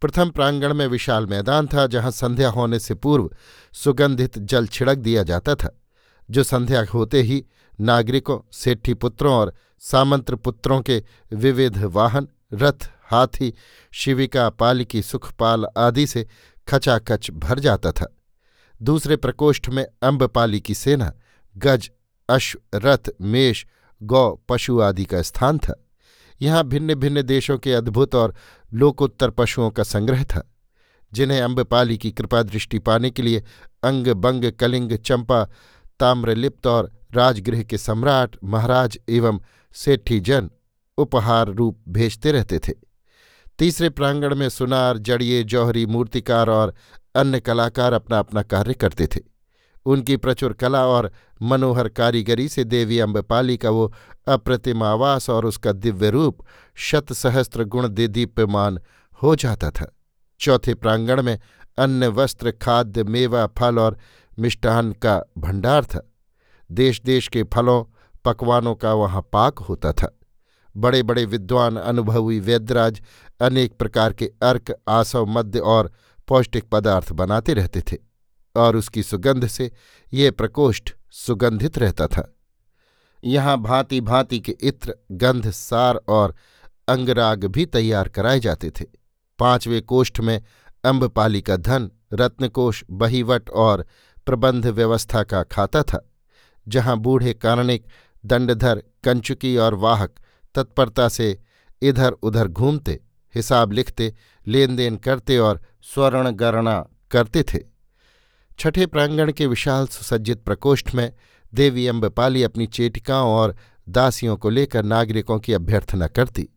प्रथम प्रांगण में विशाल मैदान था, जहाँ संध्या होने से पूर्व सुगंधित जल छिड़क दिया जाता था, जो संध्या होते ही नागरिकों, सेठी पुत्रों और सामंत्र पुत्रों के विविध वाहन, रथ, हाथी, शिविका, पालिकी, सुखपाल आदि से खचाखच भर जाता था। दूसरे प्रकोष्ठ में अम्बपाली की सेना, गज अश्व रथ मेष, गौ, पशु आदि का स्थान था। यहाँ भिन्न भिन्न देशों के अद्भुत और लोकोत्तर पशुओं का संग्रह था, जिन्हें अम्बपाली की कृपा दृष्टि पाने के लिए अंग, बंग, कलिंग, चंपा, ताम्रलिप्त और राजगृह के सम्राट, महाराज एवं सेठी जन उपहार रूप भेजते रहते थे। तीसरे प्रांगण में सुनार जड़िए जौहरी, मूर्तिकार और अन्य कलाकार अपना अपना कार्य करते थे। उनकी प्रचुर कला और मनोहर कारीगरी से देवी अम्बपाली का वो अप्रतिम आवास और उसका दिव्य रूप शत सहस्त्र गुण दे दीप्यमान हो जाता था। चौथे प्रांगण में अन्य वस्त्र, खाद्य, मेवा, फल और मिष्टान का भंडार था। देश देश के फलों, पकवानों का वहाँ पाक होता था। बड़े बड़े विद्वान, अनुभवी वेदराज अनेक प्रकार के अर्क, आसव मध्य और पौष्टिक पदार्थ बनाते रहते थे। और उसकी सुगंध से ये प्रकोष्ठ सुगंधित रहता था। यहाँ भांति भांति के इत्र, गंध, सार और अंगराग भी तैयार कराए जाते थे। पाँचवें कोष्ठ में अम्बपाली का धन रत्नकोश बहीवट और प्रबंध व्यवस्था का खाता था, जहाँ बूढ़े कारणिक दंडधर, कंचुकी और वाहक तत्परता से इधर उधर घूमते, हिसाब लिखते लेन देन करते और स्वर्ण गणना करते थे। छठे प्रांगण के विशाल सुसज्जित प्रकोष्ठ में देवी अम्बपाली अपनी चेटिकाओं और दासियों को लेकर नागरिकों की अभ्यर्थना करती।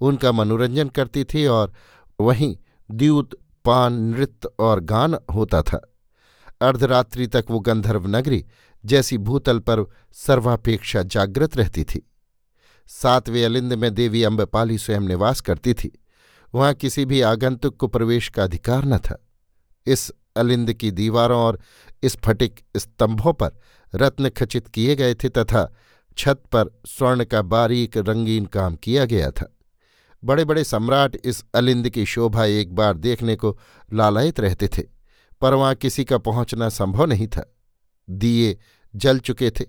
उनका मनोरंजन करती थी और वहीं द्यूत, पान, नृत्य और गान होता था। अर्धरात्रि तक वो गंधर्व नगरी जैसी भूतल पर सर्वापेक्षा जागृत रहती थी। सातवें अलिंद में देवी अम्बपाली स्वयं निवास करती थी। वहाँ किसी भी आगंतुक को प्रवेश का अधिकार न था। इस अलिंद की दीवारों और स्फटिक स्तंभों पर रत्न खचित किए गए थे तथा छत पर स्वर्ण का बारीक रंगीन काम किया गया था। बड़े बड़े सम्राट इस अलिंद की शोभा एक बार देखने को लालायित रहते थे, पर वहाँ किसी का पहुँचना संभव नहीं था। दिए जल चुके थे।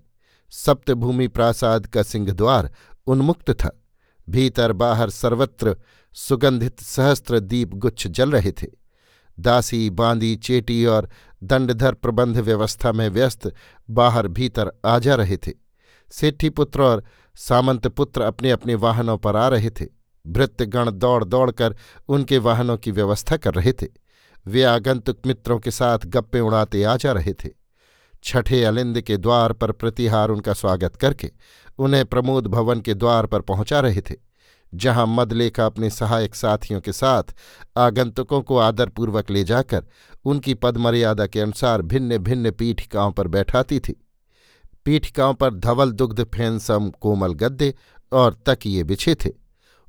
सप्तभूमि प्रासाद का सिंहद्वार उन्मुक्त था। भीतर बाहर सर्वत्र सुगंधित सहस्त्र दीप गुच्छ जल रहे थे। दासी, बांदी, चेटी और दंडधर प्रबंध व्यवस्था में व्यस्त बाहर भीतर आ जा रहे थे। सेठी पुत्र और सामंत पुत्र अपने अपने वाहनों पर आ रहे थे। भृत्यगण दौड़ दौड़कर उनके वाहनों की व्यवस्था कर रहे थे। वे आगंतुक मित्रों के साथ गप्पे उड़ाते आ जा रहे थे। छठे अलिंद के द्वार पर प्रतिहार उनका स्वागत करके उन्हें प्रमोद भवन के द्वार पर पहुँचा रहे थे। जहाँ मदलेखा अपने सहायक साथियों के साथ आगंतुकों को आदरपूर्वक ले जाकर उनकी पदमर्यादा के अनुसार भिन्न भिन्न पीठिकाओं पर बैठाती थी। पीठिकाओं पर धवल दुग्ध फेंसम कोमल गद्दे और तकिए बिछे थे।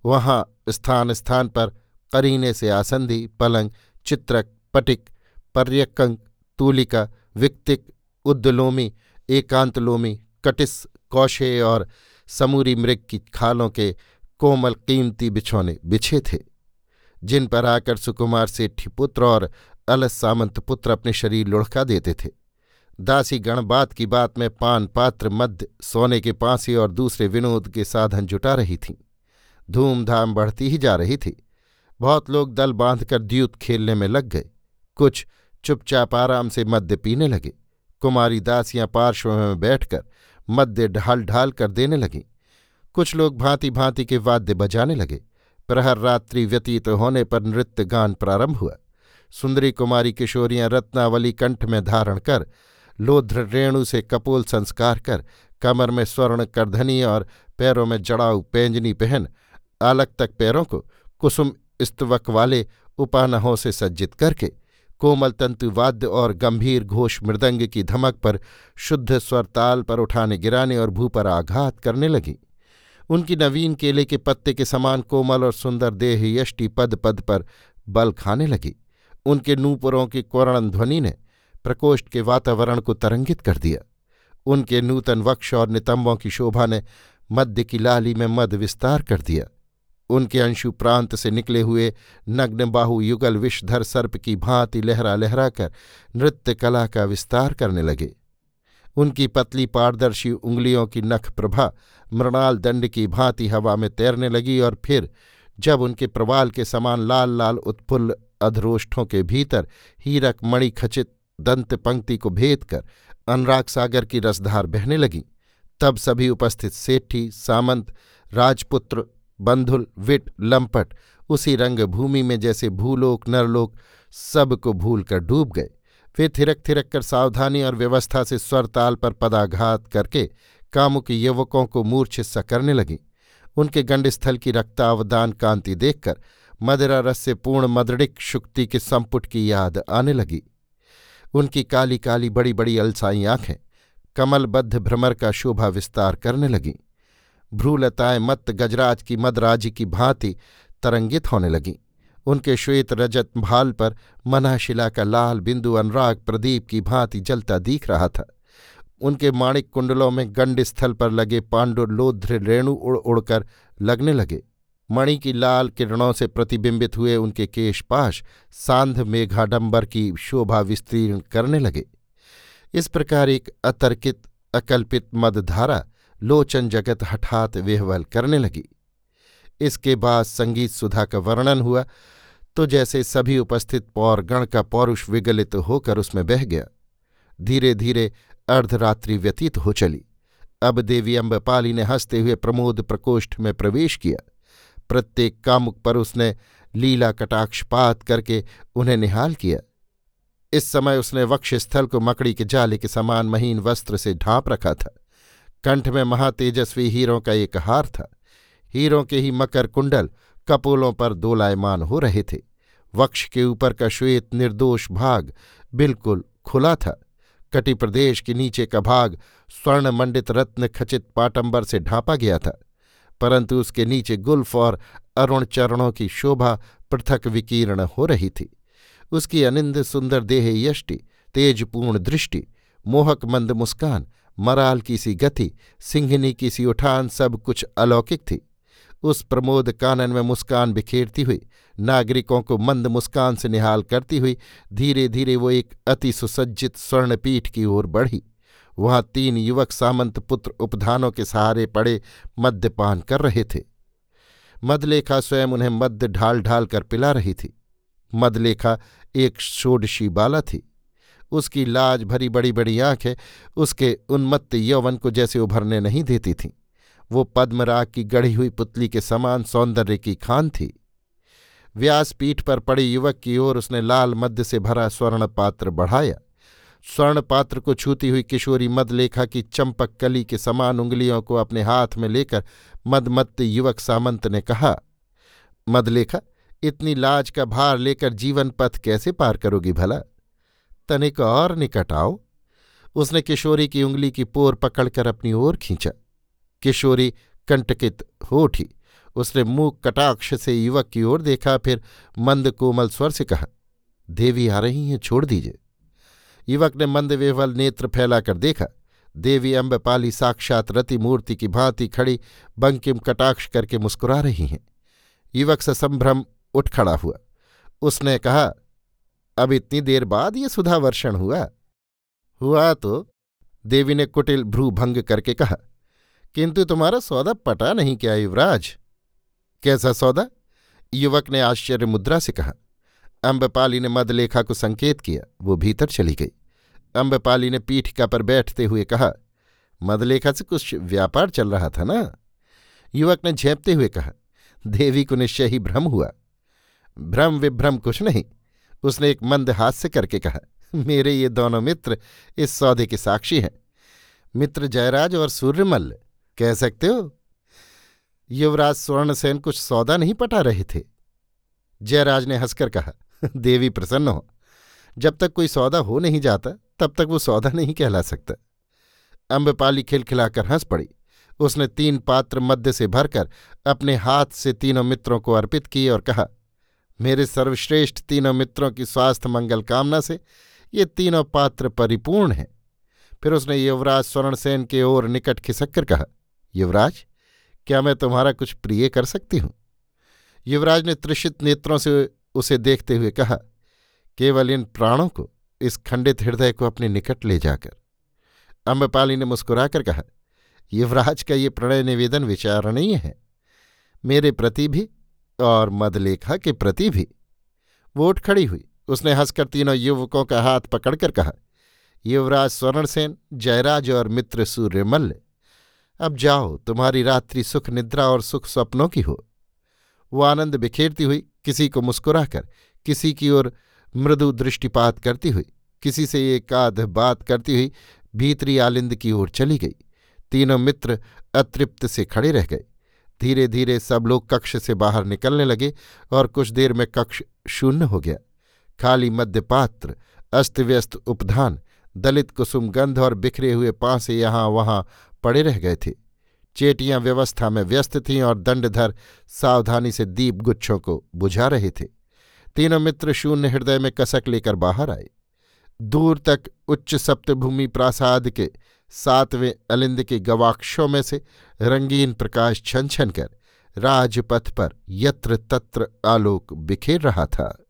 वहाँ स्थान स्थान पर करीने से आसंदी, पलंग, चित्रक, पटिक, पर्यकंक, तूलिका, विक्तिक उद्दलोमी एकांतलोमी, कटिस, कौशे और समूरी मृग की खालों के कोमल कीमती बिछौने बिछे थे, जिन पर आकर सुकुमार सेठी पुत्र और अलस सामंत पुत्र अपने शरीर लुढ़का देते थे। दासी गणबात की बात में पान पात्र मध्य सोने के पांसी और दूसरे विनोद के साधन जुटा रही थीं। धूमधाम बढ़ती ही जा रही थी। बहुत लोग दल बांधकर द्यूत खेलने में लग गए। कुछ चुपचाप आराम से मद्य पीने लगे। कुमारी दासियाँ पार्श्व में बैठकर मद्य ढाल ढाल कर देने लगीं। कुछ लोग भांति भांति के वाद्य बजाने लगे। प्रहर रात्रि व्यतीत होने पर नृत्य गान प्रारंभ हुआ। सुंदरी कुमारी किशोरियाँ रत्नावली कंठ में धारण कर, लोध्र रेणु से कपोल संस्कार कर, कमर में स्वर्ण करधनी और पैरों में जड़ाऊ पेंजनी पहन, आलक तक पैरों को कुसुम स्तवक वाले उपानहों से सज्जित करके, कोमल तंतुवाद्य और गंभीर घोष मृदंग की धमक पर शुद्ध स्वरताल पर उठाने गिराने और भू पर आघात करने लगी। उनकी नवीन केले के पत्ते के समान कोमल और सुंदर देह यष्टि पद पद पर बल खाने लगी। उनके नूपुरों की कोरण ध्वनि ने प्रकोष्ठ के वातावरण को तरंगित कर दिया। उनके नूतन वक्ष और नितंबों की शोभा ने मध्य की लाली में मद विस्तार कर दिया। उनके अंशु प्रांत से निकले हुए नग्न बाहु युगल विषधर सर्प की भांति लहरा लहरा कर नृत्य कला का विस्तार करने लगे। उनकी पतली पारदर्शी उंगलियों की नख प्रभा मृणाल दंड की भांति हवा में तैरने लगी और फिर जब उनके प्रवाल के समान लाल लाल उत्फुल्ल अधरोष्ठों के भीतर हीरक मणि खचित दंत पंक्ति को भेद कर अनुराग सागर की रसधार बहने लगी, तब सभी उपस्थित सेठी, सामंत, राजपुत्र, बंधुल, विट, लंपट उसी रंगभूमि में जैसे भूलोक, नरलोक सबको भूल कर डूब गए। वे थिरक थिरक कर सावधानी और व्यवस्था से स्वर ताल पर पदाघात करके कामुक युवकों को मूर्छिस्सा करने लगी। उनके गंडस्थल की रक्तावदान कांति देखकर मदरा रस से पूर्ण मदड़िक शुक्ति के संपुट की याद आने लगी। उनकी काली काली बड़ी बड़ी अलसाई आँखें कमलबद्ध भ्रमर का शोभा विस्तार करने लगीं। भ्रूलताएँ मत गजराज की मदराजी की भांति तरंगित होने लगीं। उनके श्वेत रजत भाल पर मनाशिला का लाल बिंदु अनुराग प्रदीप की भांति जलता दिख रहा था। उनके माणिक कुंडलों में गंड स्थल पर लगे पांडुलोध्र रेणु उड़ उड़कर लगने लगे। मणि की लाल किरणों से प्रतिबिंबित हुए उनके केशपाश सांध मेघाडंबर की शोभा विस्तीर्ण करने लगे। इस प्रकार एक अतर्कित, अकल्पित मदधारा लोचन जगत हठात वेहवल करने लगी। इसके बाद संगीत सुधा का वर्णन हुआ। तो जैसे सभी उपस्थित पौरगण का पौरुष विगलित होकर उसमें बह गया। धीरे धीरे अर्धरात्रि व्यतीत हो चली। अब देवी अम्बपाली ने हँसते हुए प्रमोद प्रकोष्ठ में प्रवेश किया। प्रत्येक कामुक पर उसने लीला कटाक्षपात करके उन्हें निहाल किया। इस समय उसने वक्षस्थल को मकड़ी के जाले के समान महीन वस्त्र से ढांप रखा था। कंठ में महातेजस्वी हीरों का एक हार था। हीरों के ही मकर कुंडल कपोलों पर दोलायमान हो रहे थे। वक्ष के ऊपर का श्वेत निर्दोष भाग बिल्कुल खुला था। कटी प्रदेश के नीचे का भाग स्वर्ण मंडित रत्न खचित पाटंबर से ढांपा गया था। परंतु उसके नीचे गुल्फ और अरुण चरणों की शोभा पृथक विकीर्ण हो रही थी। उसकी अनिंद सुंदर देह यष्टि, तेजपूर्ण दृष्टि, मोहक मंद मुस्कान, मराल की सी गति, सिंहनी की सी उठान सब कुछ अलौकिक थी। उस प्रमोद कानन में मुस्कान बिखेरती हुई, नागरिकों को मंद मुस्कान से निहाल करती हुई धीरे धीरे वो एक अति सुसज्जित स्वर्णपीठ की ओर बढ़ी। वहाँ तीन युवक सामंत पुत्र उपधानों के सहारे पड़े मद्यपान कर रहे थे। मदलेखा स्वयं उन्हें मद्य ढाल ढाल कर पिला रही थी। मदलेखा एक षोडशी बाला थी। उसकी लाज भरी बड़ी बड़ी आँखें उसके उन्मत्त यौवन को जैसे उभरने नहीं देती थीं। वो पद्मराग की गढ़ी हुई पुतली के समान सौंदर्य की खान थी। व्यासपीठ पर पड़े युवक की ओर उसने लाल मध्य से भरा स्वर्ण पात्र बढ़ाया। स्वर्ण पात्र को छूती हुई किशोरी मदलेखा की चंपक कली के समान उंगलियों को अपने हाथ में लेकर मदमत्त युवक सामंत ने कहा, मदलेखा, इतनी लाज का भार लेकर जीवन पथ कैसे पार करोगी भला? तनिक और निकट आओ। उसने किशोरी की उंगली की पोर पकड़कर अपनी ओर खींचा। किशोरी कंटकित हो उठी। उसने मुँह कटाक्ष से युवक की ओर देखा, फिर मंद कोमल स्वर से कहा, देवी आ रही हैं, छोड़ दीजिए। युवक ने मंद वेवल नेत्र फैलाकर देखा। देवी अम्बपाली साक्षात रति मूर्ति की भांति खड़ी बंकिम कटाक्ष करके मुस्कुरा रही हैं। युवक से संभ्रम उठ खड़ा हुआ। उसने कहा, अब इतनी देर बाद ये सुधा वर्षण हुआ? हुआ तो? देवी ने कुटिल भ्रू भंग करके कहा किंतु तुम्हारा सौदा पटा नहीं क्या, युवराज? कैसा सौदा? युवक ने आश्चर्य मुद्रा से कहा। अम्बपाली ने मदलेखा को संकेत किया, वो भीतर चली गई। अम्बपाली ने पीठिका पर बैठते हुए कहा, मदलेखा से कुछ व्यापार चल रहा था ना? युवक ने झेपते हुए कहा, देवी को निश्चय ही भ्रम हुआ। भ्रम विभ्रम कुछ नहीं, उसने एक मंद हास्य करके कहा, मेरे ये दोनों मित्र इस सौदे के साक्षी हैं। मित्र जयराज और सूर्यमल्ल कह सकते हो? युवराज स्वर्णसेन कुछ सौदा नहीं पटा रहे थे। जयराज ने हंसकर कहा, देवी प्रसन्न हो। जब तक कोई सौदा हो नहीं जाता, तब तक वो सौदा नहीं कहला सकता। अम्बपाली खिलखिलाकर हंस पड़ी। उसने तीन पात्र मध्य से भरकर अपने हाथ से तीनों मित्रों को अर्पित किए और कहा, मेरे सर्वश्रेष्ठ तीनों मित्रों की स्वास्थ्य मंगल कामना से ये तीनों पात्र परिपूर्ण हैं। फिर उसने युवराज स्वर्णसेन के ओर निकट खिसक कर कहा युवराज, क्या मैं तुम्हारा कुछ प्रिय कर सकती हूँ? युवराज ने त्रिषित नेत्रों से उसे देखते हुए कहा, केवल इन प्राणों को इस खंडित हृदय को अपने निकट ले जाकर। अम्बपाली ने मुस्कुराकर कहा, युवराज का ये प्रणय निवेदन विचारणीय है। मेरे प्रति भी और मदलेखा के प्रति भी। वो उठ खड़ी हुई। उसने हंसकर तीनों युवकों का हाथ पकड़कर कहा, युवराज स्वर्णसेन, जयराज और मित्र सूर्यमल्ल अब जाओ, तुम्हारी रात्रि सुख निद्रा और सुख स्वप्नों की हो। वो आनंद बिखेरती हुई किसी को मुस्कुराकर, किसी की ओर मृदु दृष्टिपात करती हुई, किसी से एक आध बात करती हुई भीतरी आलिंद की ओर चली गई। तीनों मित्र अतृप्त से खड़े रह गए। धीरे धीरे सब लोग कक्ष से बाहर निकलने लगे और कुछ देर में कक्ष शून्य हो गया। खाली मध्यपात्र अस्तव्यस्त उपधान दलित कुसुम गंध और बिखरे हुए पांसे यहाँ वहाँ पड़े रह गए थे। चेटियाँ व्यवस्था में व्यस्त थीं और दंडधर सावधानी से दीप गुच्छों को बुझा रहे थे। तीनों मित्र शून्य हृदय में कसक लेकर बाहर आए। दूर तक उच्च सप्तभूमि प्रासाद के सातवें अलिंद के गवाक्षों में से रंगीन प्रकाश छन छन कर राजपथ पर यत्र तत्र आलोक बिखेर रहा था।